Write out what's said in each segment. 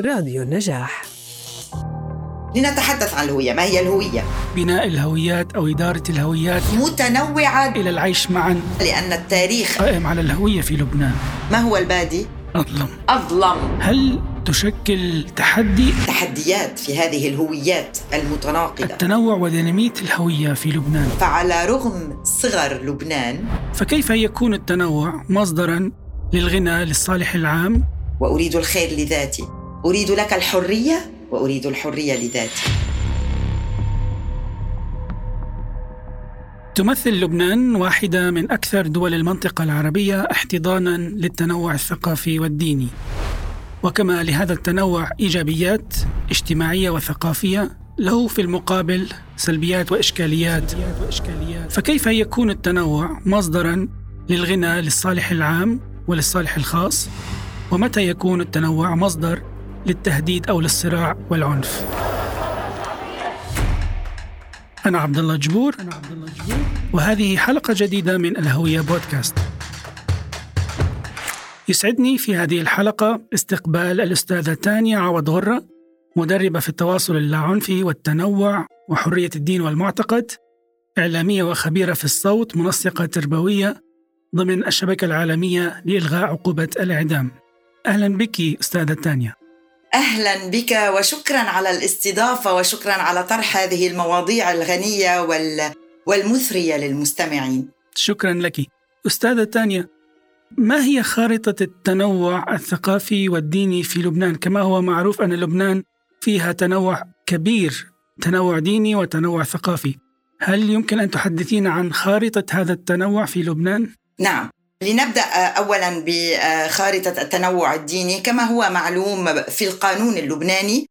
راديو النجاح. لنتحدث عن الهوية. ما هي الهوية؟ بناء الهويات أو إدارة الهويات متنوعة. إلى العيش معا. لأن التاريخ قائم على الهوية في لبنان. ما هو البادي؟ أظلم. أظلم. هل تشكل تحدي؟ تحديات في هذه الهويات المتناقضة. التنوع وديناميت الهوية في لبنان. فعلى رغم صغر لبنان فكيف يكون التنوع مصدرا للغنى للصالح العام؟ وأريد الخير لذاتي. أريد لك الحرية وأريد الحرية لذاتي. تمثل لبنان واحدة من أكثر دول المنطقة العربية احتضانا للتنوع الثقافي والديني. وكما لهذا التنوع إيجابيات اجتماعية وثقافية له في المقابل سلبيات وإشكاليات. فكيف يكون التنوع مصدرا للغنى للصالح العام وللصالح الخاص؟ ومتى يكون التنوع مصدر للتهديد أو للصراع والعنف. أنا عبد الله جبور وهذه حلقة جديدة من الهوية بودكاست. يسعدني في هذه الحلقة استقبال الأستاذة تانيا عوض غرة مدربة في التواصل اللاعنفي والتنوع وحرية الدين والمعتقد إعلامية وخبيرة في الصوت منسقة تربوية ضمن الشبكة العالمية لإلغاء عقوبة الإعدام. أهلا بك أستاذة تانيا. أهلا بك وشكرا على الاستضافة وشكرا على طرح هذه المواضيع الغنية وال... والمثرية للمستمعين. شكرا لك. أستاذة تانيا ما هي خارطة التنوع الثقافي والديني في لبنان؟ كما هو معروف أن لبنان فيها تنوع كبير، تنوع ديني وتنوع ثقافي. هل يمكن أن تحدثينا عن خارطة هذا التنوع في لبنان؟ نعم. لنبدأ اولا بخارطة التنوع الديني. كما هو معلوم في القانون اللبناني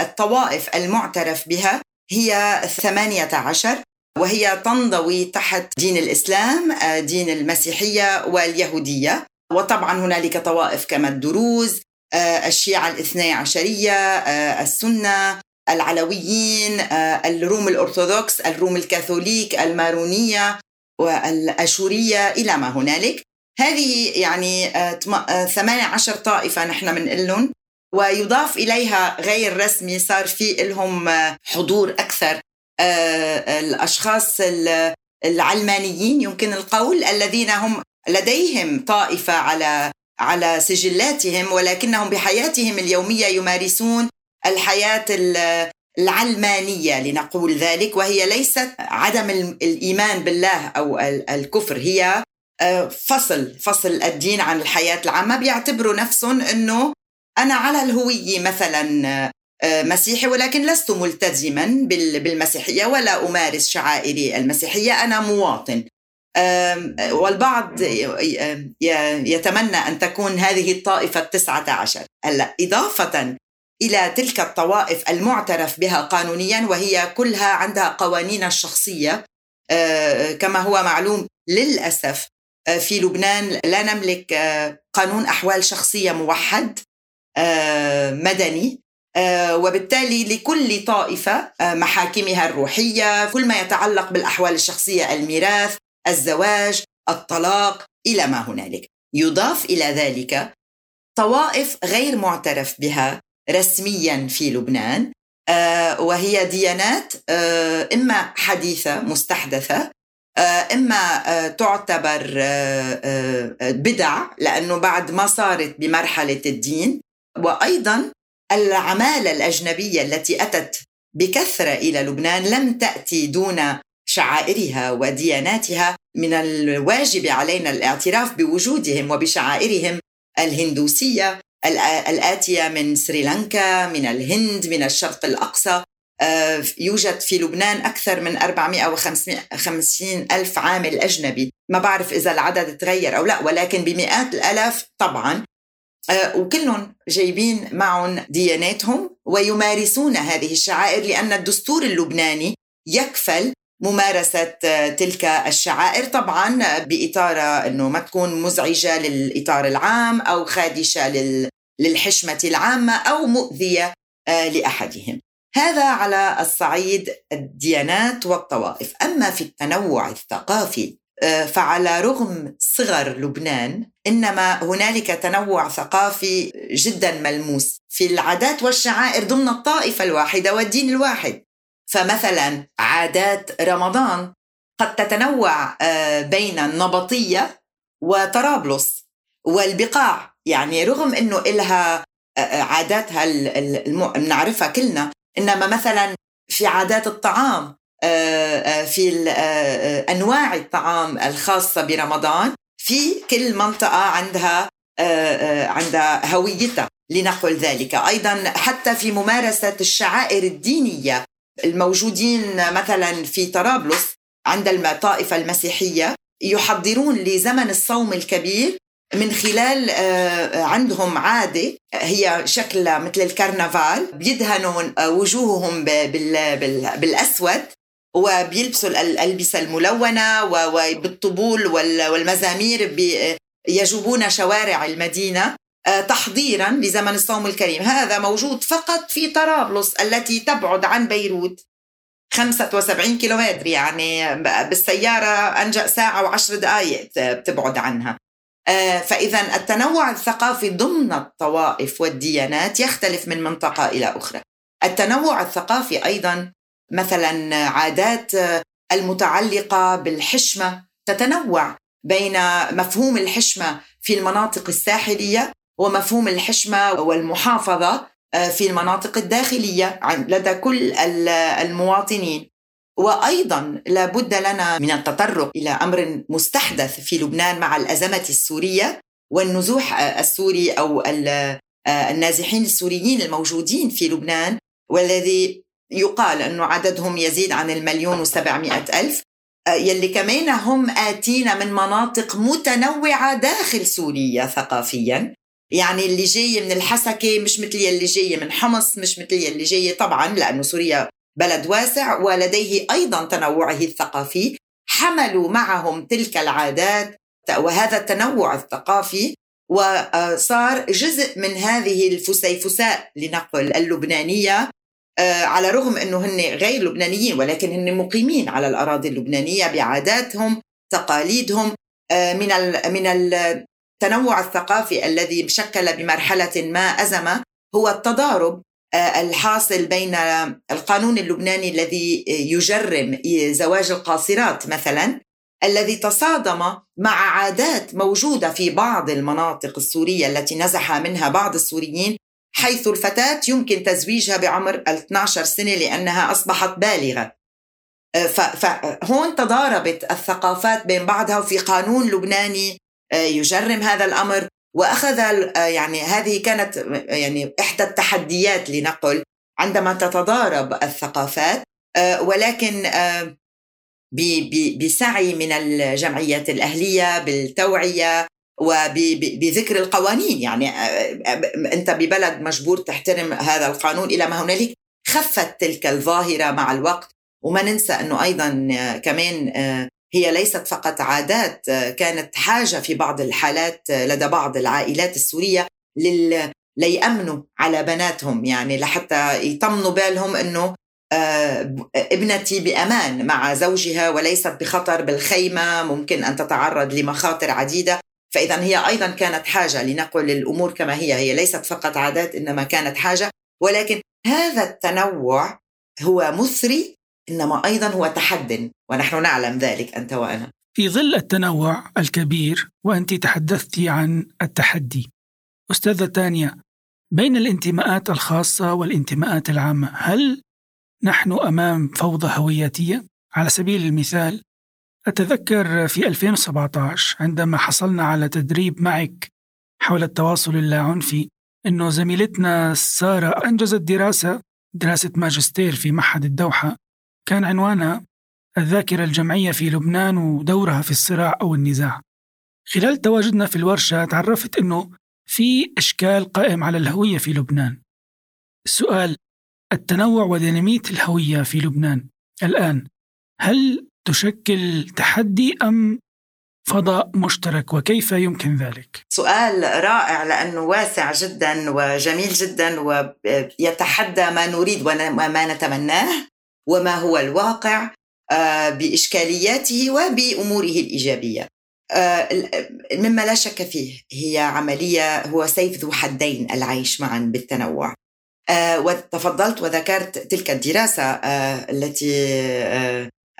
الطوائف المعترف بها هي ثمانيه عشر وهي تنضوي تحت دين الإسلام دين المسيحية واليهودية. وطبعا هنالك طوائف كما الدروز الشيعة الاثني عشرية السنة العلويين الروم الأرثوذكس الروم الكاثوليك المارونية. والأشورية إلى ما هنالك. هذه يعني 18 طائفة نحن بنقول ويضاف إليها غير رسمي صار في لهم حضور أكثر الأشخاص العلمانيين يمكن القول الذين هم لديهم طائفة على على سجلاتهم ولكنهم بحياتهم اليومية يمارسون الحياة العلمانية لنقول ذلك وهي ليست عدم الإيمان بالله أو الكفر هي فصل فصل الدين عن الحياة العامة. بيعتبروا نفسهم إنه أنا على الهويه مثلا مسيحي ولكن لست ملتزما بالمسيحية ولا أمارس شعائري المسيحية. أنا مواطن. والبعض يتمنى أن تكون هذه الطائفة التسعة عشر. هلأ إضافة إلى تلك الطوائف المعترف بها قانونيا وهي كلها عندها قوانين الشخصيه كما هو معلوم للأسف في لبنان لا نملك قانون أحوال شخصية موحد مدني. وبالتالي لكل طائفة محاكمها الروحية كل ما يتعلق بالأحوال الشخصية الميراث الزواج الطلاق إلى ما هنالك. يضاف إلى ذلك طوائف غير معترف بها رسميا في لبنان وهي ديانات إما حديثة مستحدثة إما تعتبر بدع لأنه بعد ما صارت بمرحلة الدين وأيضا العمالة الأجنبية التي أتت بكثرة إلى لبنان لم تأتي دون شعائرها ودياناتها من الواجب علينا الاعتراف بوجودهم وبشعائرهم الهندوسية الآتية من سريلانكا من الهند من الشرق الأقصى يوجد في لبنان أكثر من 450 ألف عامل أجنبي. ما بعرف إذا العدد تغير أو لا ولكن بمئات الألاف طبعا. وكلهم جايبين معهم دياناتهم ويمارسون هذه الشعائر لأن الدستور اللبناني يكفل ممارسة تلك الشعائر. طبعا بإطار أنه ما تكون مزعجة للإطار العام أو خادشة للحشمة العامة أو مؤذية لأحدهم. هذا على الصعيد الديانات والطوائف. أما في التنوع الثقافي آه، فعلى رغم صغر لبنان إنما هنالك تنوع ثقافي جدا ملموس في العادات والشعائر ضمن الطائفة الواحدة والدين الواحد. فمثلا عادات رمضان قد تتنوع آه، بين النبطية وطرابلس والبقاع. يعني رغم إنه إلها آه، عاداتها بنعرفها كلنا إنما مثلا في عادات الطعام آه، آه، في آه، أنواع الطعام الخاصة برمضان في كل منطقة عندها عندها هويتها. لنقل ذلك. أيضا حتى في ممارسة الشعائر الدينية الموجودين مثلا في طرابلس عند الطائفه المسيحية يحضرون لزمن الصوم الكبير من خلال عندهم عادة هي شكل مثل الكرنفال بيدهنوا وجوههم بالأسود وبيلبسوا الألبسة الملونة وبالطبول والمزامير يجوبون شوارع المدينة آه، تحضيرا لزمن الصوم الكريم. هذا موجود فقط في طرابلس التي تبعد عن بيروت. 75 كيلومتر يعني بالسيارة أنجأ ساعة وعشر دقائق بتبعد عنها. آه، فإذا التنوع الثقافي ضمن الطوائف والديانات يختلف من منطقة إلى أخرى. التنوع الثقافي أيضا مثلا عادات المتعلقة بالحشمة تتنوع بين مفهوم الحشمة في المناطق الساحلية ومفهوم الحشمة والمحافظة آه، في المناطق الداخلية لدى كل المواطنين. وأيضا لابد لنا من التطرق إلى أمر مستحدث في لبنان مع الأزمة السورية والنزوح السوري أو النازحين السوريين الموجودين في لبنان والذي يقال أنه عددهم يزيد عن المليون وسبعمائة ألف. يلي كمان هم آتين من مناطق متنوعة داخل سوريا ثقافيا. يعني اللي جاي من الحسكة مش مثل يلي جاي من حمص مش مثل يلي جاي طبعا لأنه سوريا بلد واسع ولديه أيضا تنوعه الثقافي. حملوا معهم تلك العادات وهذا التنوع الثقافي وصار جزء من هذه الفسيفساء لنقل اللبنانية. آه، على رغم إنه هن غير لبنانيين ولكن هن مقيمين على الأراضي اللبنانية بعاداتهم تقاليدهم. آه، من من التنوع الثقافي الذي شكل بمرحلة ما أزمة هو التضارب الحاصل بين القانون اللبناني الذي يجرم زواج القاصرات مثلا الذي تصادم مع عادات موجودة في بعض المناطق السورية التي نزح منها بعض السوريين حيث الفتاة يمكن تزويجها بعمر ال 12 سنة لأنها أصبحت بالغة. آه، فهون تضاربت الثقافات بين بعضها وفي قانون لبناني آه، يجرم هذا الأمر. وأخذ آه، يعني هذه كانت يعني إحدى التحديات لنقل عندما تتضارب الثقافات ولكن بسعي من الجمعيات الأهلية بالتوعية وبذكر القوانين. يعني آه، آه، أنت ببلد مجبور تحترم هذا القانون إلى ما هنالك. خفت تلك الظاهرة مع الوقت. وما ننسى أنه أيضا آه، كمان هي ليست فقط عادات كانت حاجة في بعض الحالات لدى بعض العائلات السورية لل ليأمنوا على بناتهم. يعني لحتى يطمنوا بالهم إنه ابنتي بأمان مع زوجها وليست بخطر بالخيمة ممكن أن تتعرض لمخاطر عديدة. فإذا هي أيضا كانت حاجة لنقل الأمور كما هي. هي ليست فقط عادات إنما كانت حاجة. ولكن هذا التنوع هو مثري إنما أيضا هو تحد ونحن نعلم ذلك أنت وأنا. في ظل التنوع الكبير وأنت تحدثت عن التحدي. أستاذة تانيا بين الانتماءات الخاصة والانتماءات العامة هل نحن أمام فوضى هوياتية؟ على سبيل المثال أتذكر في 2017 عندما حصلنا على تدريب معك حول التواصل اللاعنفي أنه زميلتنا سارة أنجزت دراسة دراسة ماجستير في معهد الدوحة. كان عنوانها الذاكرة الجمعية في لبنان ودورها في الصراع أو النزاع. خلال تواجدنا في الورشة تعرفت أنه في إشكال قائم على الهوية في لبنان. السؤال التنوع وديناميت الهوية في لبنان الآن هل تشكل تحدي أم فضاء مشترك وكيف يمكن ذلك؟ سؤال رائع لأنه واسع جدا وجميل جدا ويتحدى ما نريد وما نتمناه. وما هو الواقع بإشكالياته وبأموره الإيجابية. مما لا شك فيه هي عملية هو سيف ذو حدين العيش معا بالتنوع. وتفضلت وذكرت تلك الدراسة التي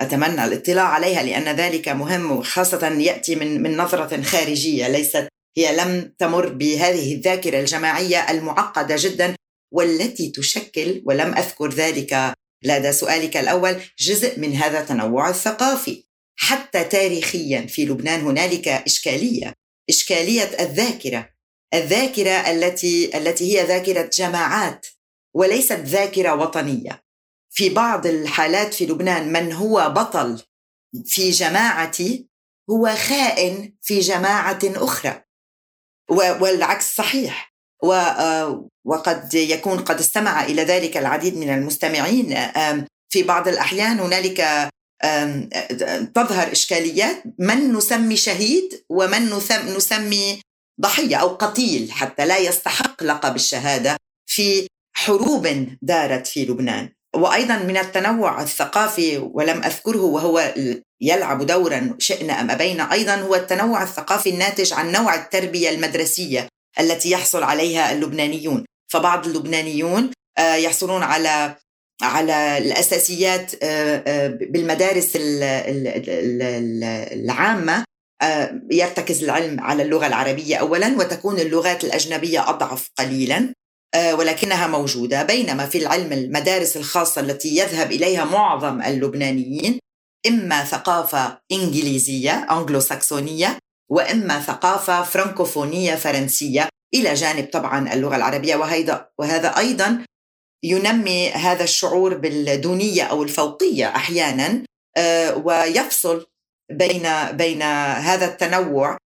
أتمنى الاطلاع عليها لأن ذلك مهم وخاصه يأتي من من نظرة خارجية ليست هي لم تمر بهذه الذاكرة الجماعية المعقدة جدا والتي تشكل ولم أذكر ذلك لدى سؤالك الأول. جزء من هذا التنوع الثقافي. حتى تاريخيا في لبنان هنالك إشكالية إشكالية الذاكرة. الذاكرة التي التي هي ذاكرة جماعات وليست ذاكرة وطنية. في بعض الحالات في لبنان من هو بطل في جماعتي هو خائن في جماعة أخرى. والعكس صحيح. وقد يكون قد استمع إلى ذلك العديد من المستمعين. في بعض الأحيان هنالك تظهر إشكاليات من نسمي شهيد ومن نسمي ضحية أو قتيل حتى لا يستحق لقب الشهادة في حروب دارت في لبنان. وأيضا من التنوع الثقافي ولم أذكره وهو يلعب دورا شئنا أم أبينا أيضا هو التنوع الثقافي الناتج عن نوع التربية المدرسية. التي يحصل عليها اللبنانيون. فبعض اللبنانيون آه، يحصلون على على الأساسيات آه، آه، بالمدارس العامة يرتكز العلم على اللغة العربية اولا وتكون اللغات الأجنبية أضعف قليلا ولكنها موجودة. بينما في العلم المدارس الخاصة التي يذهب إليها معظم اللبنانيين إما ثقافة إنجليزية انجلو ساكسونيه وإما ثقافة فرانكوفونيه فرنسية إلى جانب طبعا اللغة العربية وهذا وهذا أيضا ينمي هذا الشعور بالدونية أو الفوقية أحيانا آه، ويفصل بين بين هذا التنوع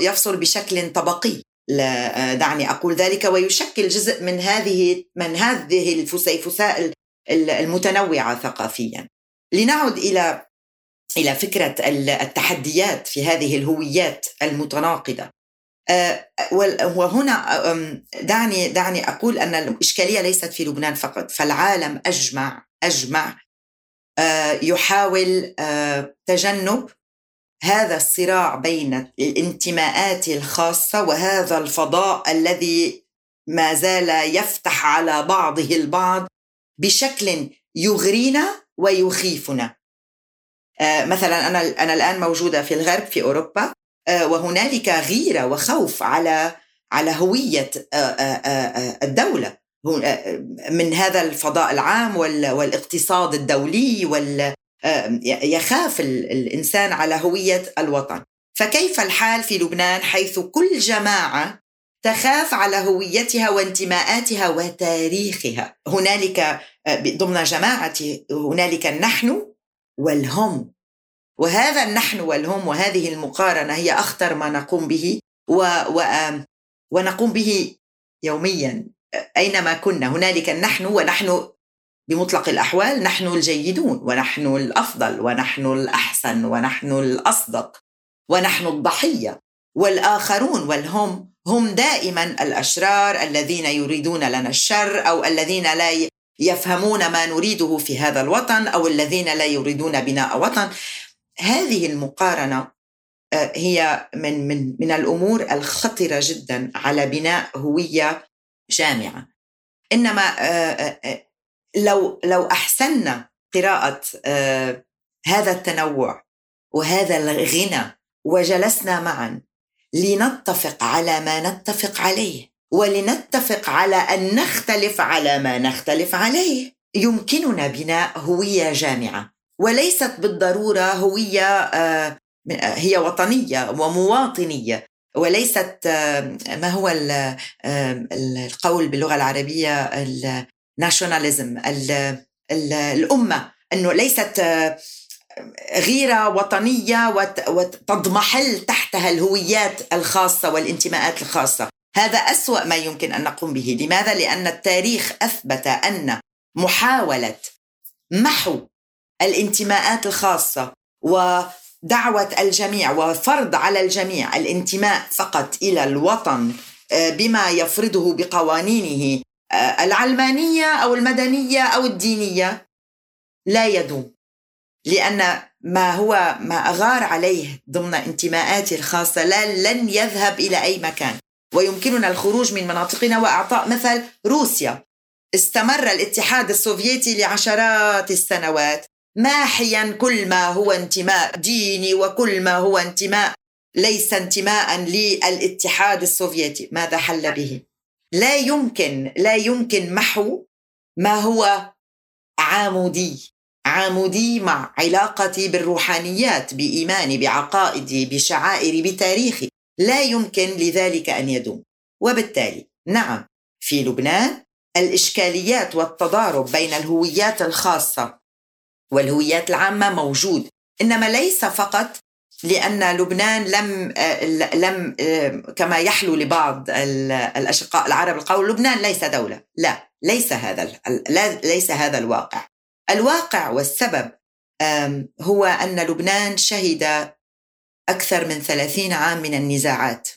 يفصل بشكل طبقي آه، دعني أقول ذلك ويشكل جزء من هذه من هذه الفسيفساء المتنوعة ثقافيا. لنعد إلى إلى فكرة التحديات في هذه الهويات المتناقضة. آه، وهنا دعني دعني أقول أن الإشكالية ليست في لبنان فقط فالعالم أجمع أجمع آه، يحاول آه، تجنب هذا الصراع بين الانتماءات الخاصة وهذا الفضاء الذي ما زال يفتح على بعضه البعض بشكل يغرينا ويخيفنا. مثلا أنا أنا الآن موجودة في الغرب في أوروبا آه، وهنالك غيرة وخوف على على هوية آه، آه، الدولة. من هذا الفضاء العام والاقتصاد الدولي وال يخاف الإنسان على هوية الوطن. فكيف الحال في لبنان حيث كل جماعة تخاف على هويتها وانتماءاتها وتاريخها؟ هنالك ضمن جماعة هنالك النحن والهم. وهذا النحن والهم وهذه المقارنة هي أخطر ما نقوم به و و ونقوم به يوميا. أينما كنا هنالك النحن ونحن بمطلق الأحوال نحن الجيدون ونحن الأفضل ونحن الأحسن ونحن الأصدق ونحن الضحية. والآخرون والهم هم دائما الأشرار الذين يريدون لنا الشر أو الذين لا يفهمون ما نريده في هذا الوطن أو الذين لا يريدون بناء وطن. هذه المقارنة آه، هي من من من الأمور الخطرة جدا على بناء هوية جامعة. إنما آه، آه، لو لو احسنا قراءة هذا التنوع وهذا الغنى وجلسنا معا لنتفق على ما نتفق عليه ولنتفق على أن نختلف على ما نختلف عليه. يمكننا بناء هوية جامعة وليست بالضرورة هوية آه، آه، هي وطنية ومواطنية وليست آه، ما هو القول باللغة العربية الناشوناليزم الأمة أنه ليست غيرة وطنية وتضمحل تحتها الهويات الخاصة والانتماءات الخاصة. هذا أسوأ ما يمكن أن نقوم به. لماذا؟ لأن التاريخ أثبت أن محاولة محو الانتماءات الخاصة ودعوة الجميع وفرض على الجميع الانتماء فقط إلى الوطن آه، بما يفرضه بقوانينه آه، العلمانية أو المدنية أو الدينية. لا يدوم. لأن ما هو ما أغار عليه ضمن انتماءاتي الخاصة لن يذهب إلى أي مكان. ويمكننا الخروج من مناطقنا وإعطاء مثل روسيا. استمر الاتحاد السوفيتي لعشرات السنوات ماحيا كل ما هو انتماء ديني وكل ما هو انتماء ليس انتماء للاتحاد السوفيتي. ماذا حل به؟ لا يمكن لا يمكن محو ما هو عامودي عامودي مع علاقتي بالروحانيات بإيماني بعقائدي بشعائري بتاريخي. لا يمكن لذلك أن يدوم. وبالتالي نعم في لبنان الإشكاليات والتضارب بين الهويات الخاصة والهويات العامة موجود إنما ليس فقط لأن لبنان لم لم كما يحلو لبعض الأشقاء العرب القول لبنان ليس دولة لا ليس هذا ليس هذا الواقع. الواقع والسبب هو أن لبنان شهد أكثر من ثلاثين عام من النزاعات.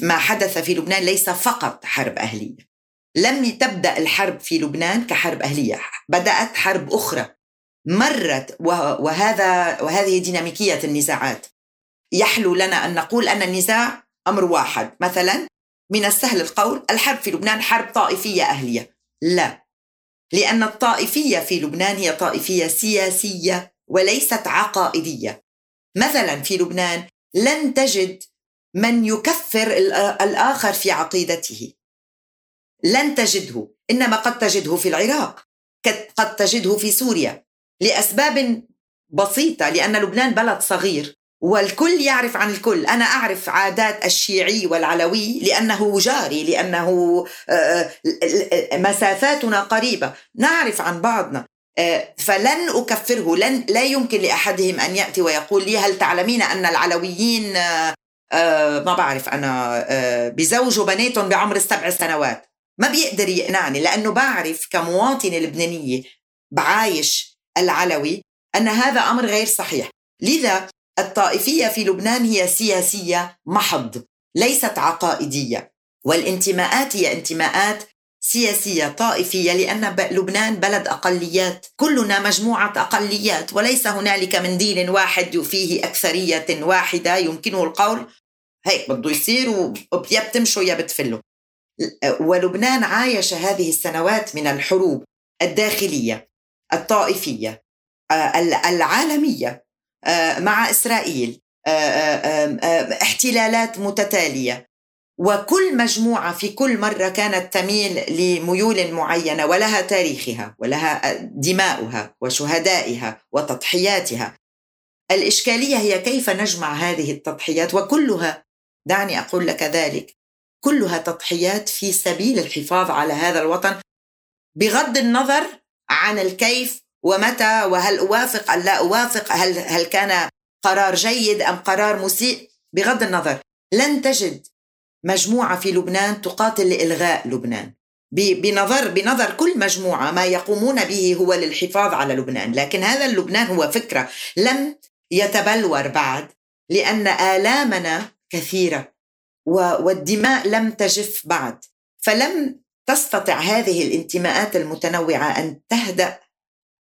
ما حدث في لبنان ليس فقط حرب أهلية. لم تبدأ الحرب في لبنان كحرب أهلية. بدأت حرب أخرى. مرت وهذا وهذه ديناميكية النزاعات. يحلو لنا أن نقول أن النزاع أمر واحد. مثلا من السهل القول الحرب في لبنان حرب طائفية أهلية. لا. لأن الطائفية في لبنان هي طائفية سياسية وليست عقائدية. مثلا في لبنان لن تجد من يكفر الآخر في عقيدته. لن تجده إنما قد تجده في العراق قد تجده في سوريا. لأسباب بسيطة لأن لبنان بلد صغير والكل يعرف عن الكل. أنا أعرف عادات الشيعي والعلوي لأنه جاري لأنه آه، آه، مسافاتنا قريبة. نعرف عن بعضنا. فلن أكفره لن لا يمكن لأحدهم أن يأتي ويقول لي هل تعلمين أن العلويين ما بعرف أنا بزوجوا بناتهم بعمر السبع سنوات. ما بيقدر يقنعني لأنه بعرف كمواطنه لبنانية بعايش العلوي أن هذا أمر غير صحيح. لذا الطائفية في لبنان هي سياسية محض ليست عقائدية. والانتماءات هي انتماءات سياسية طائفية لأن لبنان بلد أقليات. كلنا مجموعة أقليات وليس هنالك من دين واحد فيه أكثرية واحدة يمكنه القول. هيك بده يصير ويا بتمشوا يا بتفلوا. ولبنان عايش هذه السنوات من الحروب الداخلية الطائفية آه، العالمية آه، مع إسرائيل آه، احتلالات متتالية. وكل مجموعة في كل مرة كانت تميل لميول معينة ولها تاريخها ولها دماؤها وشهدائها وتضحياتها. الإشكالية هي كيف نجمع هذه التضحيات؟ وكلها دعني أقول لك ذلك كلها تضحيات في سبيل الحفاظ على هذا الوطن بغض النظر عن الكيف ومتى وهل أوافق أم لا أوافق هل, هل كان قرار جيد أم قرار مسيء بغض النظر. لن تجد مجموعة في لبنان تقاتل لإلغاء لبنان. بنظر بنظر كل مجموعة ما يقومون به هو للحفاظ على لبنان. لكن هذا اللبنان هو فكرة لم يتبلور بعد لأن آلامنا كثيرة والدماء لم تجف بعد. فلم تستطع هذه الانتماءات المتنوعة أن تهدأ.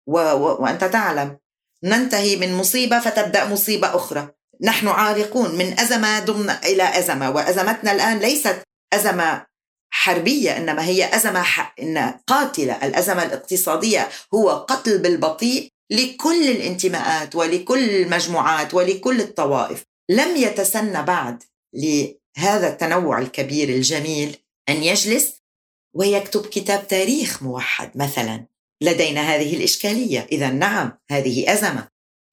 وأنت تعلم. ننتهي من مصيبة فتبدأ مصيبة أخرى. نحن عالقون من أزمة ضمن إلى أزمة وأزمتنا الآن ليست أزمة حربية إنما هي أزمة. إن قاتلة الأزمة الاقتصادية هو قتل بالبطيء لكل الانتماءات ولكل المجموعات ولكل الطوائف. لم يتسنى بعد لهذا التنوع الكبير الجميل أن يجلس ويكتب كتاب تاريخ موحد مثلا. لدينا هذه الإشكالية. إذا نعم هذه أزمة.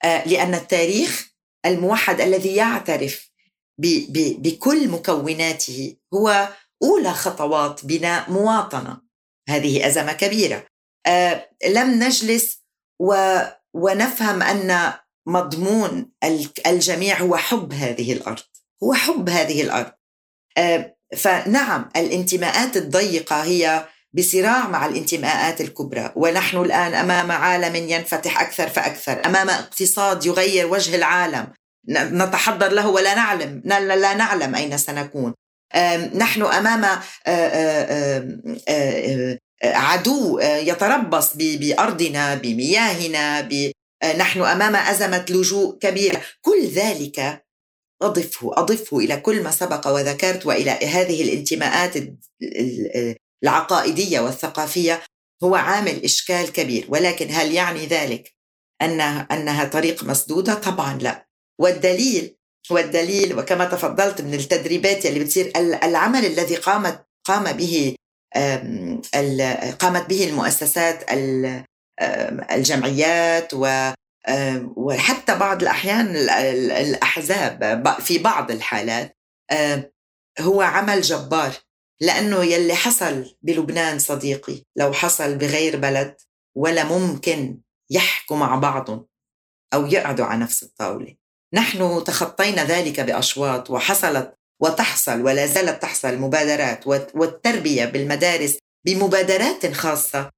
آه، لأن التاريخ الموحد الذي يعترف بكل مكوناته هو أولى خطوات بناء مواطنة. هذه أزمة كبيرة. آه، لم نجلس ونفهم أن مضمون الجميع هو حب هذه الأرض. هو حب هذه الأرض. آه، فنعم الانتماءات الضيقة هي بصراع مع الانتماءات الكبرى. ونحن الآن أمام عالم ينفتح أكثر فأكثر أمام اقتصاد يغير وجه العالم. نتحضر له ولا نعلم لا نعلم أين سنكون. نحن أمام عدو يتربص بأرضنا بمياهنا نحن أمام أزمة لجوء كبيره كل ذلك أضفه أضفه إلى كل ما سبق وذكرت وإلى هذه الانتماءات العقائدية والثقافية هو عامل إشكال كبير ولكن هل يعني ذلك انها أنها طريق مسدودة؟ طبعا لا. والدليل والدليل وكما تفضلت من التدريبات اللي بتصير العمل الذي قامت قام به قامت به المؤسسات الجمعيات و وحتى بعض الأحيان الأحزاب في بعض الحالات هو عمل جبار. لأنه يلي حصل بلبنان صديقي لو حصل بغير بلد ولا ممكن يحكوا مع بعضهم أو يقعدوا على نفس الطاولة. نحن تخطينا ذلك بأشواط وحصلت وتحصل ولا زالت تحصل مبادرات والتربية بالمدارس بمبادرات خاصة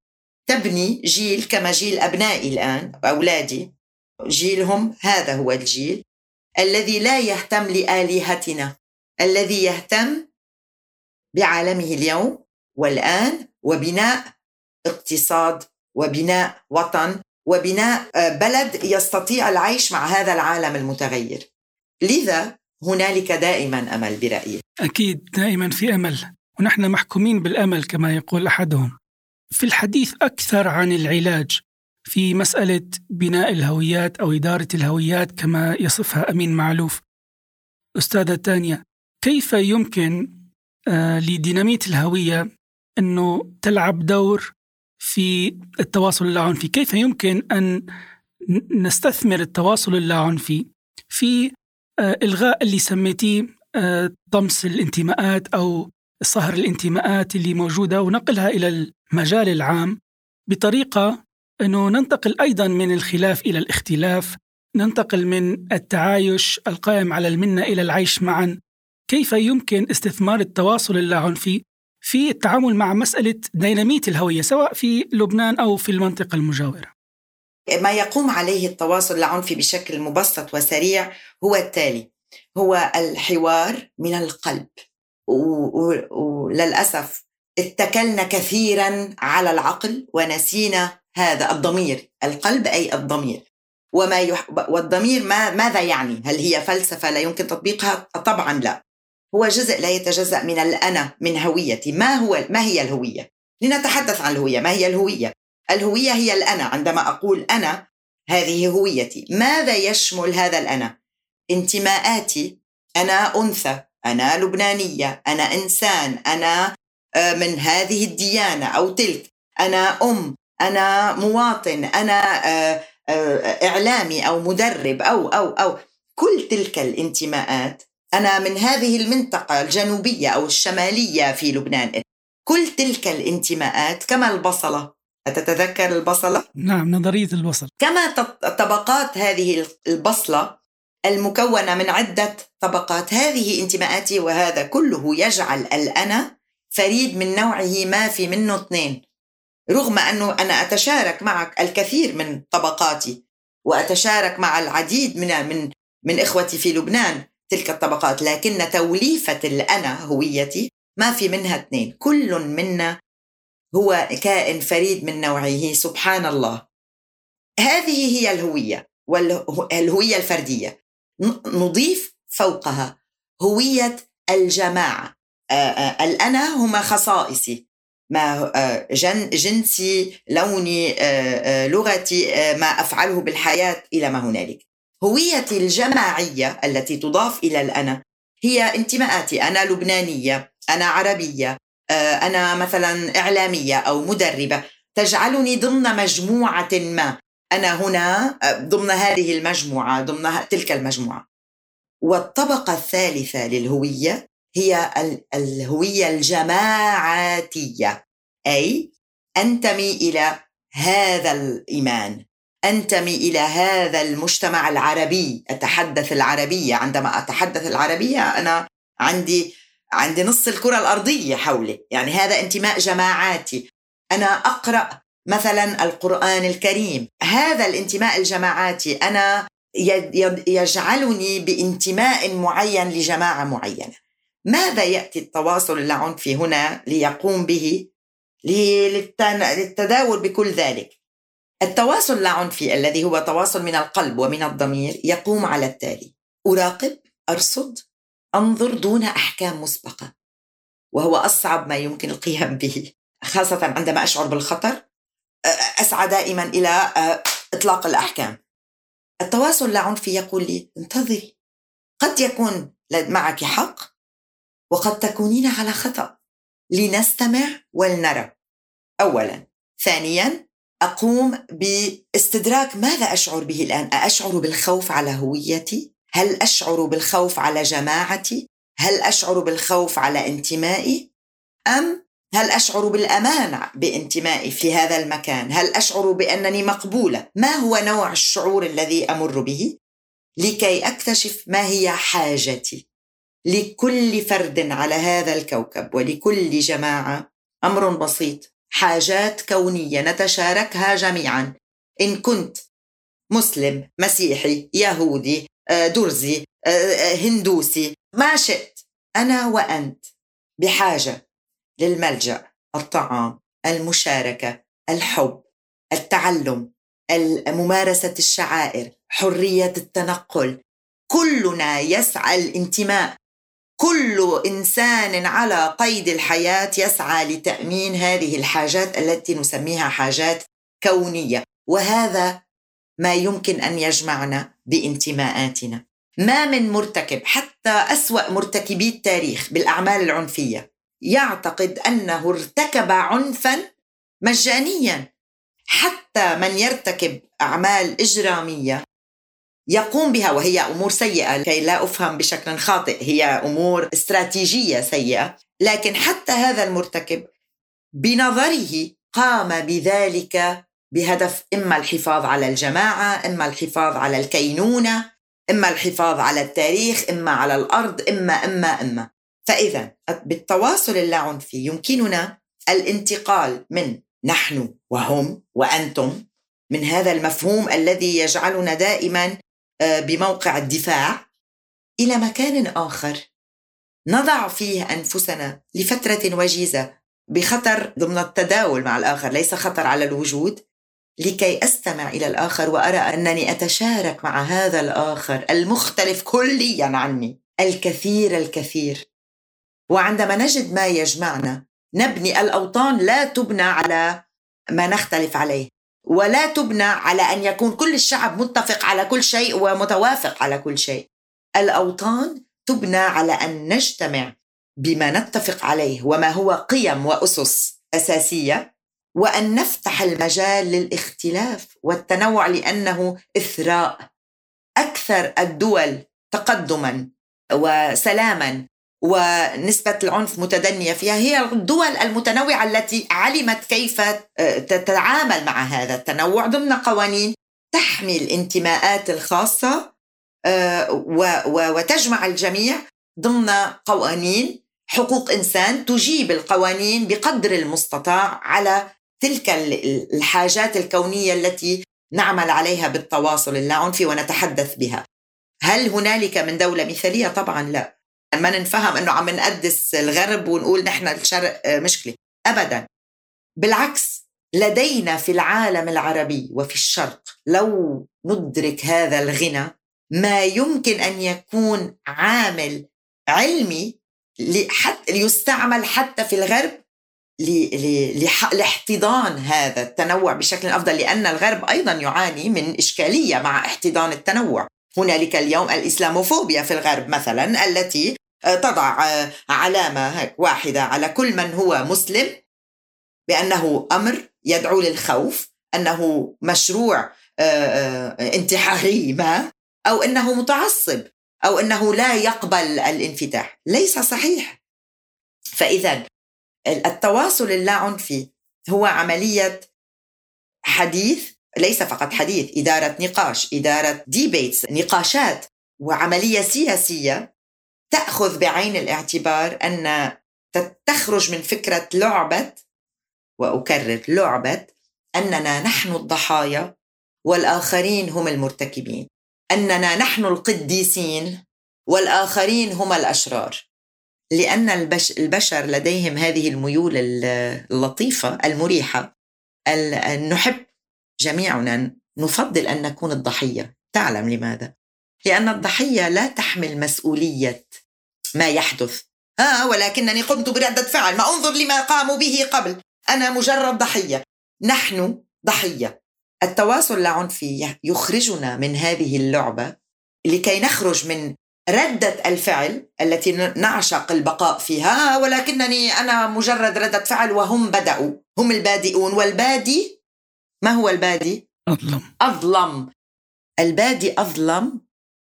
تبني جيل كما جيل أبنائي الآن أولادي. جيلهم هذا هو الجيل الذي لا يهتم لآلهتنا الذي يهتم بعالمه اليوم والآن وبناء اقتصاد وبناء وطن وبناء آه، بلد يستطيع العيش مع هذا العالم المتغير. لذا هنالك دائما أمل برأيي. أكيد دائما في أمل. ونحن محكومين بالأمل كما يقول أحدهم. في الحديث أكثر عن العلاج في مسألة بناء الهويات أو إدارة الهويات كما يصفها أمين معلوف. أستاذة تانيا كيف يمكن لديناميت الهوية إنه تلعب دور في التواصل اللاعنفي كيف يمكن أن نستثمر التواصل اللاعنفي في آه، إلغاء اللي سميتيه آه، طمس الانتماءات أو صهر الانتماءات اللي موجودة ونقلها إلى المجال العام بطريقة أنه ننتقل أيضا من الخلاف إلى الاختلاف ننتقل من التعايش القائم على المنة إلى العيش معا كيف يمكن استثمار التواصل اللاعنفي في التعامل مع مسألة دينامية الهوية سواء في لبنان أو في المنطقة المجاورة ما يقوم عليه التواصل العنفي بشكل مبسط وسريع هو التالي هو الحوار من القلب وللأسف اتكلنا كثيرا على العقل ونسينا هذا الضمير القلب أي الضمير وما يح... والضمير ما ماذا يعني؟ هل هي فلسفة لا يمكن تطبيقها؟ طبعا لا هو جزء لا يتجزأ من الأنا من هويتي. ما هو ما هي الهوية؟ لنتحدث عن الهوية. ما هي الهوية؟ الهوية هي الأنا. عندما أقول أنا هذه هويتي. ماذا يشمل هذا الأنا؟ انتماءاتي. أنا أنثى. أنا لبنانية. أنا إنسان. أنا آه، من هذه الديانة أو تلك. أنا أم. أنا مواطن. أنا آه، آه، إعلامي أو مدرب أو أو أو. كل تلك الانتماءات أنا من هذه المنطقة الجنوبية أو الشمالية في لبنان. كل تلك الانتماءات كما البصلة؟ أتتذكر البصلة؟ نعم نظرية البصل. كما طبقات هذه البصلة المكونة من عدة طبقات. هذه انتماءاتي وهذا كله يجعل الأنا فريد من نوعه ما في منه اثنين. رغم أنه أنا أتشارك معك الكثير من طبقاتي وأتشارك مع العديد من من من إخوتي في لبنان تلك الطبقات لكن توليفة الأنا هويتي ما في منها اثنين. كل منا هو كائن فريد من نوعه سبحان الله. هذه هي الهوية والهوية الفردية. نضيف فوقها هوية الجماعة. الأنا هما خصائصي. ما جن جنسي لوني لغتي ما أفعله بالحياة إلى ما هنالك. هويتي الجماعية التي تضاف إلى الأنا هي انتماءاتي. أنا لبنانية أنا عربية آه، أنا مثلا إعلامية أو مدربة. تجعلني ضمن مجموعة ما. أنا هنا آه، ضمن هذه المجموعة ضمن تلك المجموعة. والطبقة الثالثة للهوية هي الهوية الجماعاتية. أي أنتمي إلى هذا الإيمان. أنتمي إلى هذا المجتمع العربي. أتحدث العربية. عندما أتحدث العربية أنا عندي عندي نص الكرة الأرضية حولي. يعني هذا انتماء جماعاتي. أنا أقرأ مثلا القرآن الكريم. هذا الانتماء الجماعاتي أنا يجعلني بانتماء معين لجماعة معينة. ماذا يأتي التواصل العنفي هنا ليقوم به؟ للتداول بكل ذلك. التواصل اللاعنفي الذي هو تواصل من القلب ومن الضمير يقوم على التالي. أراقب أرصد أنظر دون أحكام مسبقة. وهو أصعب ما يمكن القيام به خاصة عندما أشعر بالخطر أسعى دائما إلى إطلاق الأحكام. التواصل اللاعنفي يقول لي انتظري. قد يكون معك حق وقد تكونين على خطأ. لنستمع ولنرى. اولا. ثانيا أقوم باستدراك ماذا أشعر به الآن؟ أأشعر بالخوف على هويتي؟ هل أشعر بالخوف على جماعتي؟ هل أشعر بالخوف على انتمائي؟ أم هل أشعر بالامان بانتمائي في هذا المكان؟ هل أشعر بأنني مقبولة؟ ما هو نوع الشعور الذي أمر به؟ لكي أكتشف ما هي حاجتي. لكل فرد على هذا الكوكب ولكل جماعة أمر بسيط. حاجات كونية نتشاركها جميعا. إن كنت مسلم مسيحي يهودي آه، درزي آه، آه، هندوسي ما شئت. أنا وأنت بحاجة للملجأ الطعام المشاركة الحب التعلم ممارسه الشعائر حرية التنقل. كلنا يسعى الانتماء. كل إنسان على قيد الحياة يسعى لتأمين هذه الحاجات التي نسميها حاجات كونية. وهذا ما يمكن أن يجمعنا بانتماءاتنا. ما من مرتكب حتى أسوأ مرتكبي التاريخ بالأعمال العنفية يعتقد أنه ارتكب عنفا مجانيا. حتى من يرتكب أعمال إجرامية يقوم بها وهي أمور سيئة كي لا أفهم بشكل خاطئ هي أمور استراتيجية سيئة. لكن حتى هذا المرتكب بنظره قام بذلك بهدف إما الحفاظ على الجماعة إما الحفاظ على الكينونة إما الحفاظ على التاريخ إما على الأرض إما إما إما. فإذا بالتواصل اللاعنفي يمكننا الانتقال من نحن وهم وأنتم من هذا المفهوم الذي يجعلنا دائما بموقع الدفاع إلى مكان آخر. نضع فيه أنفسنا لفترة وجيزة بخطر ضمن التداول مع الآخر ليس خطر على الوجود لكي أستمع إلى الآخر وأرى أنني أتشارك مع هذا الآخر المختلف كليا عني الكثير الكثير. وعندما نجد ما يجمعنا نبني الأوطان لا تبنى على ما نختلف عليه. ولا تبنى على أن يكون كل الشعب متفق على كل شيء ومتوافق على كل شيء. الأوطان تبنى على أن نجتمع بما نتفق عليه وما هو قيم وأسس أساسية وأن نفتح المجال للاختلاف والتنوع لأنه إثراء أكثر الدول تقدما وسلاما ونسبة العنف متدنية فيها. هي الدول المتنوعة التي علمت كيف آه، تتعامل مع هذا التنوع ضمن قوانين تحمي الانتماءات الخاصة آه، وتجمع الجميع ضمن قوانين. حقوق إنسان تجيب القوانين بقدر المستطاع على تلك الحاجات الكونية التي نعمل عليها بالتواصل اللاعنفي ونتحدث بها. هل هنالك من دولة مثالية؟ طبعا لا. ما نفهم إنه عم نقدس الغرب ونقول نحن الشرق آه، مشكلة. ابدا. بالعكس لدينا في العالم العربي وفي الشرق لو ندرك هذا الغنى ما يمكن أن يكون عامل علمي لحتى ليستعمل حتى في الغرب لاحتضان هذا التنوع بشكل أفضل لأن الغرب أيضا يعاني من إشكالية مع احتضان التنوع. هنالك اليوم الإسلاموفوبيا في الغرب مثلا التي آه، تضع آه، علامة هيك واحدة على كل من هو مسلم بأنه أمر يدعو للخوف أنه مشروع آه، انتحاري ما أو أنه متعصب أو أنه لا يقبل الانفتاح. ليس صحيح. فاذا التواصل اللاعنفي هو عملية حديث ليس فقط حديث إدارة نقاش إدارة ديبيتس نقاشات وعملية سياسية تأخذ بعين الاعتبار أن تخرج من فكرة لعبة وأكرر لعبة أننا نحن الضحايا والآخرين هم المرتكبين أننا نحن القديسين والآخرين هم الأشرار. لأن البشر لديهم هذه الميول اللطيفة المريحة نحب جميعنا نفضل أن نكون الضحية. تعلم لماذا؟ لأن الضحية لا تحمل مسؤولية ما يحدث. آه ولكنني قمت بردة فعل. ما أنظر لما قاموا به قبل. أنا مجرد ضحية. نحن ضحية. التواصل العنفي يخرجنا من هذه اللعبة لكي نخرج من ردة الفعل التي نعشق البقاء فيها. ولكنني أنا مجرد ردة فعل وهم بدأوا. هم البادئون والبادي ما هو البادي؟ أظلم. أظلم. البادي أظلم.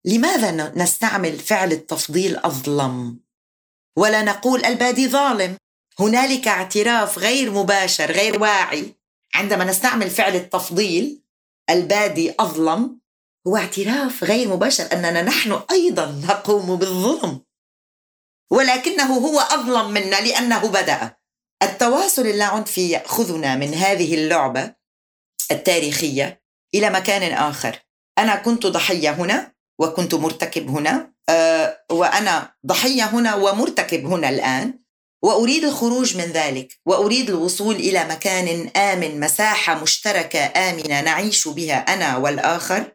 لماذا نستعمل فعل التفضيل أظلم؟ ولا نقول البادي ظالم. هنالك اعتراف غير مباشر غير واعي. عندما نستعمل فعل التفضيل البادي أظلم هو اعتراف غير مباشر أننا نحن أيضا نقوم بالظلم. ولكنه هو أظلم منا لأنه بدأ. التواصل اللاعنفي يأخذنا من هذه اللعبة التاريخية إلى مكان آخر. أنا كنت ضحية هنا وكنت مرتكب هنا أه وأنا ضحية هنا ومرتكب هنا الآن. وأريد الخروج من ذلك وأريد الوصول إلى مكان آمن مساحة مشتركة آمنة نعيش بها أنا والآخر.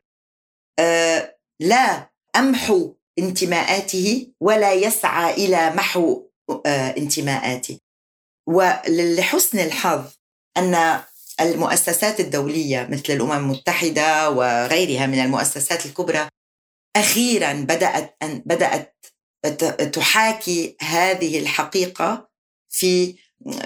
آه، لا أمحو انتماءاته ولا يسعى إلى محو آه، انتماءاتي. ولحسن الحظ أن المؤسسات الدولية مثل الأمم المتحدة وغيرها من المؤسسات الكبرى أخيرا بدأت أن بدأت تحاكي هذه الحقيقة في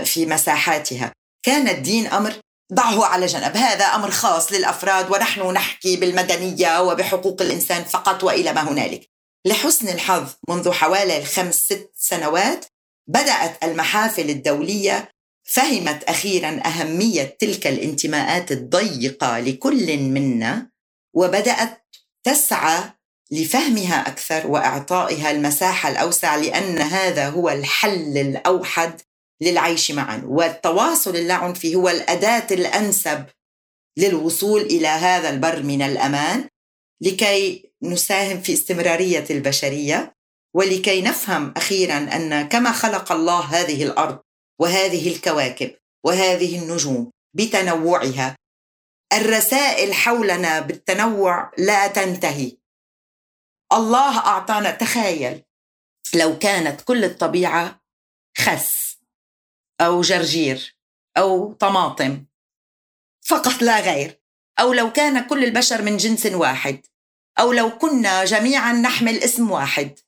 في مساحاتها. كان الدين أمر ضعه على جنب. هذا أمر خاص للأفراد ونحن نحكي بالمدنية وبحقوق الإنسان فقط وإلى ما هنالك. لحسن الحظ منذ حوالي الخمس ست سنوات بدأت المحافل الدولية فهمت أخيرا أهمية تلك الانتماءات الضيقة لكل منا وبدأت تسعى لفهمها أكثر وإعطائها المساحة الأوسع لأن هذا هو الحل الأوحد للعيش معا. والتواصل اللاعنفي هو الأداة الأنسب للوصول إلى هذا البر من الأمان لكي نساهم في استمرارية البشرية ولكي نفهم أخيرا أن كما خلق الله هذه الأرض وهذه الكواكب وهذه النجوم بتنوعها. الرسائل حولنا بالتنوع لا تنتهي. الله أعطانا تخيل لو كانت كل الطبيعة خس أو جرجير أو طماطم فقط لا غير. أو لو كان كل البشر من جنس واحد أو لو كنا جميعا نحمل اسم واحد.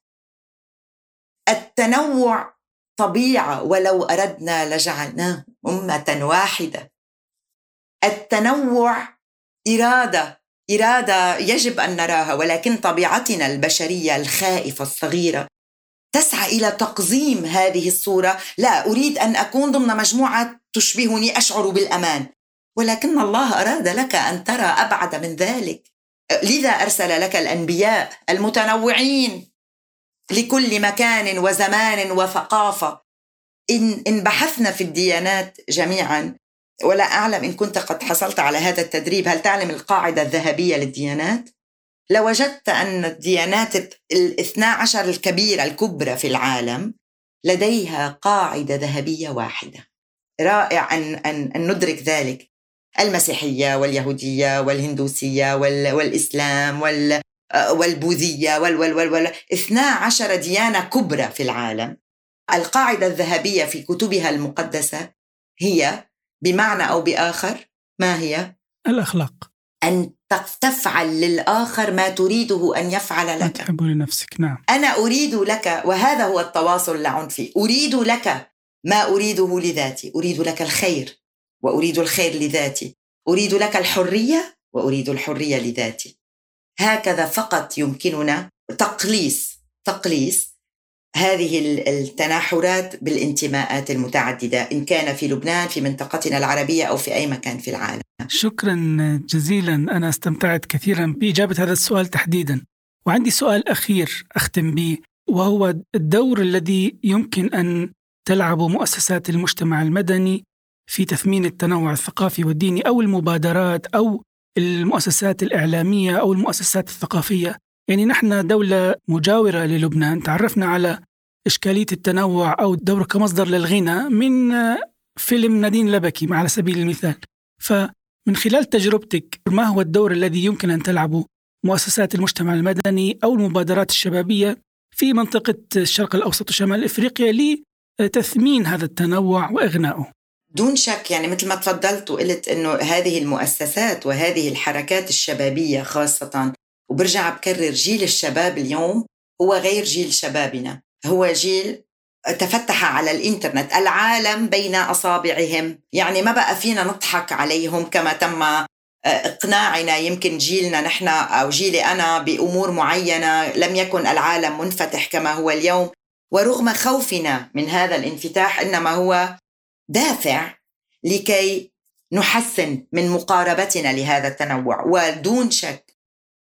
التنوع طبيعة ولو أردنا لجعلناه أمة واحدة. التنوع إرادة إرادة يجب أن نراها ولكن طبيعتنا البشرية الخائفة الصغيرة تسعى إلى تقزيم هذه الصورة. لا أريد أن أكون ضمن مجموعة تشبهني أشعر بالأمان. ولكن الله أراد لك أن ترى أبعد من ذلك. لذا أرسل لك الأنبياء المتنوعين لكل مكان وزمان وثقافة. إن إن بحثنا في الديانات جميعا ولا أعلم إن كنت قد حصلت على هذا التدريب. هل تعلم القاعدة الذهبية للديانات؟ لوجدت أن الديانات الاثنا عشر الكبيرة الكبرى في العالم لديها قاعدة ذهبية واحدة. رائع أن, أن, أن ندرك ذلك. المسيحية واليهودية والهندوسية وال والإسلام وال والبوذية وال وال وال وال اثنا عشر ديانة كبرى في العالم. القاعدة الذهبية في كتبها المقدسة هي بمعنى أو بآخر ما هي؟ الأخلاق. أن تفعل للآخر ما تريده أن يفعل لك. تحب لنفسك نعم. أنا أريد لك وهذا هو التواصل العنفي أريد لك ما أريده لذاتي. أريد لك الخير وأريد الخير لذاتي. أريد لك الحرية وأريد الحرية لذاتي. هكذا فقط يمكننا تقليص تقليص هذه التناحرات بالانتماءات المتعددة إن كان في لبنان في منطقتنا العربية أو في أي مكان في العالم. شكرا جزيلا أنا استمتعت كثيرا بإجابة هذا السؤال تحديدا. وعندي سؤال أخير أختم به وهو الدور الذي يمكن أن تلعبه مؤسسات المجتمع المدني في تثمين التنوع الثقافي والديني أو المبادرات أو المؤسسات الإعلامية أو المؤسسات الثقافية. يعني نحن دولة مجاورة للبنان. تعرفنا على إشكالية التنوع أو الدور كمصدر للغنى من فيلم نادين لبكي على سبيل المثال. فمن من خلال تجربتك ما هو الدور الذي يمكن أن تلعبه؟ مؤسسات المجتمع المدني أو المبادرات الشبابية في منطقة الشرق الأوسط وشمال إفريقيا لتثمين هذا التنوع وإغنائه. دون شك يعني مثل ما تفضلت وقلت إنه هذه المؤسسات وهذه الحركات الشبابية خاصة وبرجع بكرر جيل الشباب اليوم هو غير جيل شبابنا هو جيل تفتح على الإنترنت العالم بين أصابعهم. يعني ما بقى فينا نضحك عليهم كما تم آه، إقناعنا. يمكن جيلنا نحن أو جيلي أنا بأمور معينة لم يكن العالم منفتح كما هو اليوم. ورغم خوفنا من هذا الانفتاح إنما هو دافع لكي نحسن من مقاربتنا لهذا التنوع ودون شك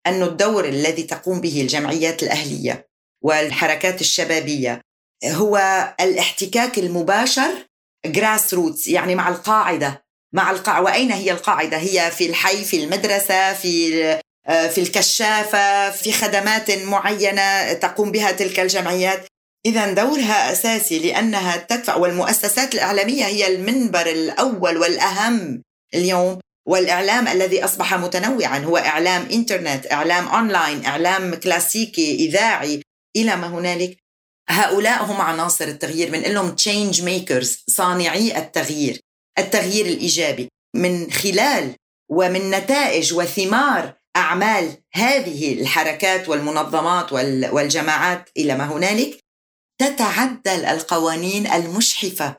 أن الدور الذي تقوم به الجمعيات الأهلية والحركات الشبابية هو الاحتكاك المباشر جراس روتس يعني مع القاعدة مع القاعدة وأين هي القاعدة؟ هي في الحي في المدرسة في آه، في الكشافة في خدمات معينة تقوم بها تلك الجمعيات إذا دورها أساسي لأنها تدفع والمؤسسات الإعلامية هي المنبر الأول والأهم اليوم والإعلام الذي أصبح متنوعا هو إعلام إنترنت إعلام أونلاين إعلام كلاسيكي إذاعي إلى ما هنالك. هؤلاء هم عناصر التغيير من لهم change makers صانعي التغيير التغيير الإيجابي. من خلال ومن نتائج وثمار أعمال هذه الحركات والمنظمات والجماعات إلى ما هنالك تتعدل القوانين المجحفة.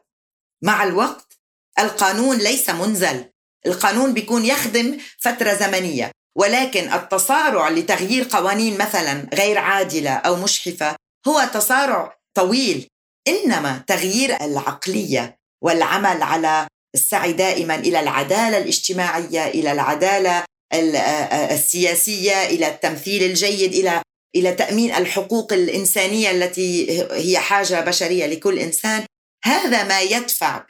مع الوقت القانون ليس منزل. القانون بيكون يخدم فترة زمنية. ولكن التصارع لتغيير قوانين مثلا غير عادلة أو مشحفة هو تصارع طويل. إنما تغيير العقلية والعمل على السعي دائما إلى العدالة الاجتماعية إلى العدالة السياسية إلى التمثيل الجيد إلى إلى تأمين الحقوق الإنسانية التي هي حاجة بشرية لكل إنسان. هذا ما يدفع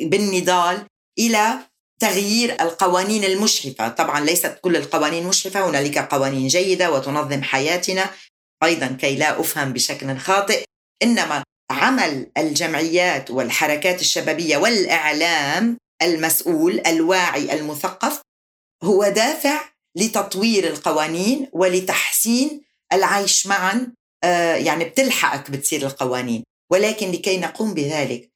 بالنضال إلى تغيير القوانين المشرفة. طبعا ليست كل القوانين مشرفة هنالك قوانين جيدة وتنظم حياتنا. أيضا كي لا أفهم بشكل خاطئ إنما عمل الجمعيات والحركات الشبابية والإعلام المسؤول الواعي المثقف هو دافع لتطوير القوانين ولتحسين العيش معا آه، يعني بتلحقك بتصير القوانين. ولكن لكي نقوم بذلك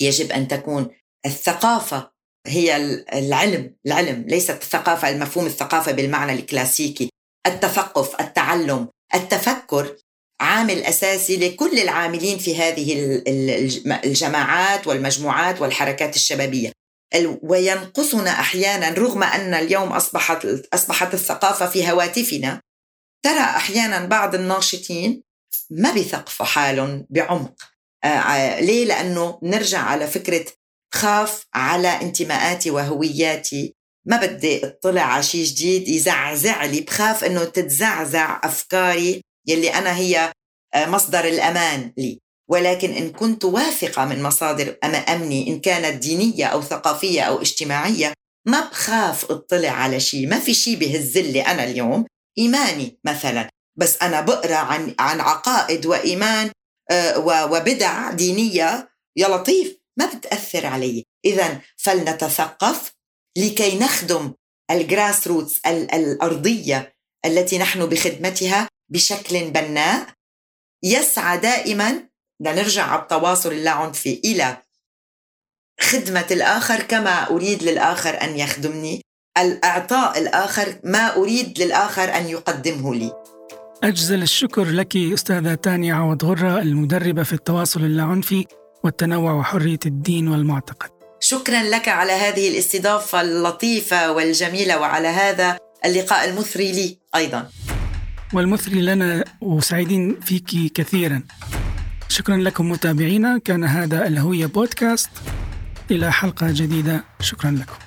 يجب أن تكون الثقافة هي العلم العلم ليست الثقافة المفهوم الثقافة بالمعنى الكلاسيكي. التثقف التعلم التفكر عامل أساسي لكل العاملين في هذه الجماعات والمجموعات والحركات الشبابية. وينقصنا أحيانا رغم أن اليوم أصبحت أصبحت الثقافة في هواتفنا ترى أحيانا بعض الناشطين ما بيثقفوا حالهم بعمق. آه ليه؟ لأنه نرجع على فكرة خاف على انتماءاتي وهوياتي. ما بدي اطلع على شيء جديد يزعزع لي بخاف إنه تتزعزع أفكاري يلي أنا هي آه، مصدر الأمان لي. ولكن إن كنت واثقة من مصادر أمني إن كانت دينية أو ثقافية أو اجتماعية ما بخاف اطلع على شيء ما في شيء بهز لي أنا اليوم. إيماني مثلا. بس أنا بقرأ عن عن عقائد وإيمان آه، وبدع دينية. يا لطيف ما بتأثر علي. اذا فلنتثقف لكي نخدم الجراس روتس الأرضية التي نحن بخدمتها بشكل بناء. يسعى دائما نرجع على التواصل اللاعنفي إلى خدمة الآخر كما أريد للآخر أن يخدمني. الإعطاء الآخر ما أريد للآخر أن يقدمه لي. أجزل الشكر لك أستاذة تانيا عوض غرة المدربة في التواصل اللاعنفي والتنوع وحرية الدين والمعتقد. شكرا لك على هذه الاستضافة اللطيفة والجميلة وعلى هذا اللقاء المثري لي أيضا. والمثري لنا وسعيدين فيك كثيرا. شكرا لكم متابعينا. كان هذا الهوية بودكاست. إلى حلقة جديدة. شكرا لكم.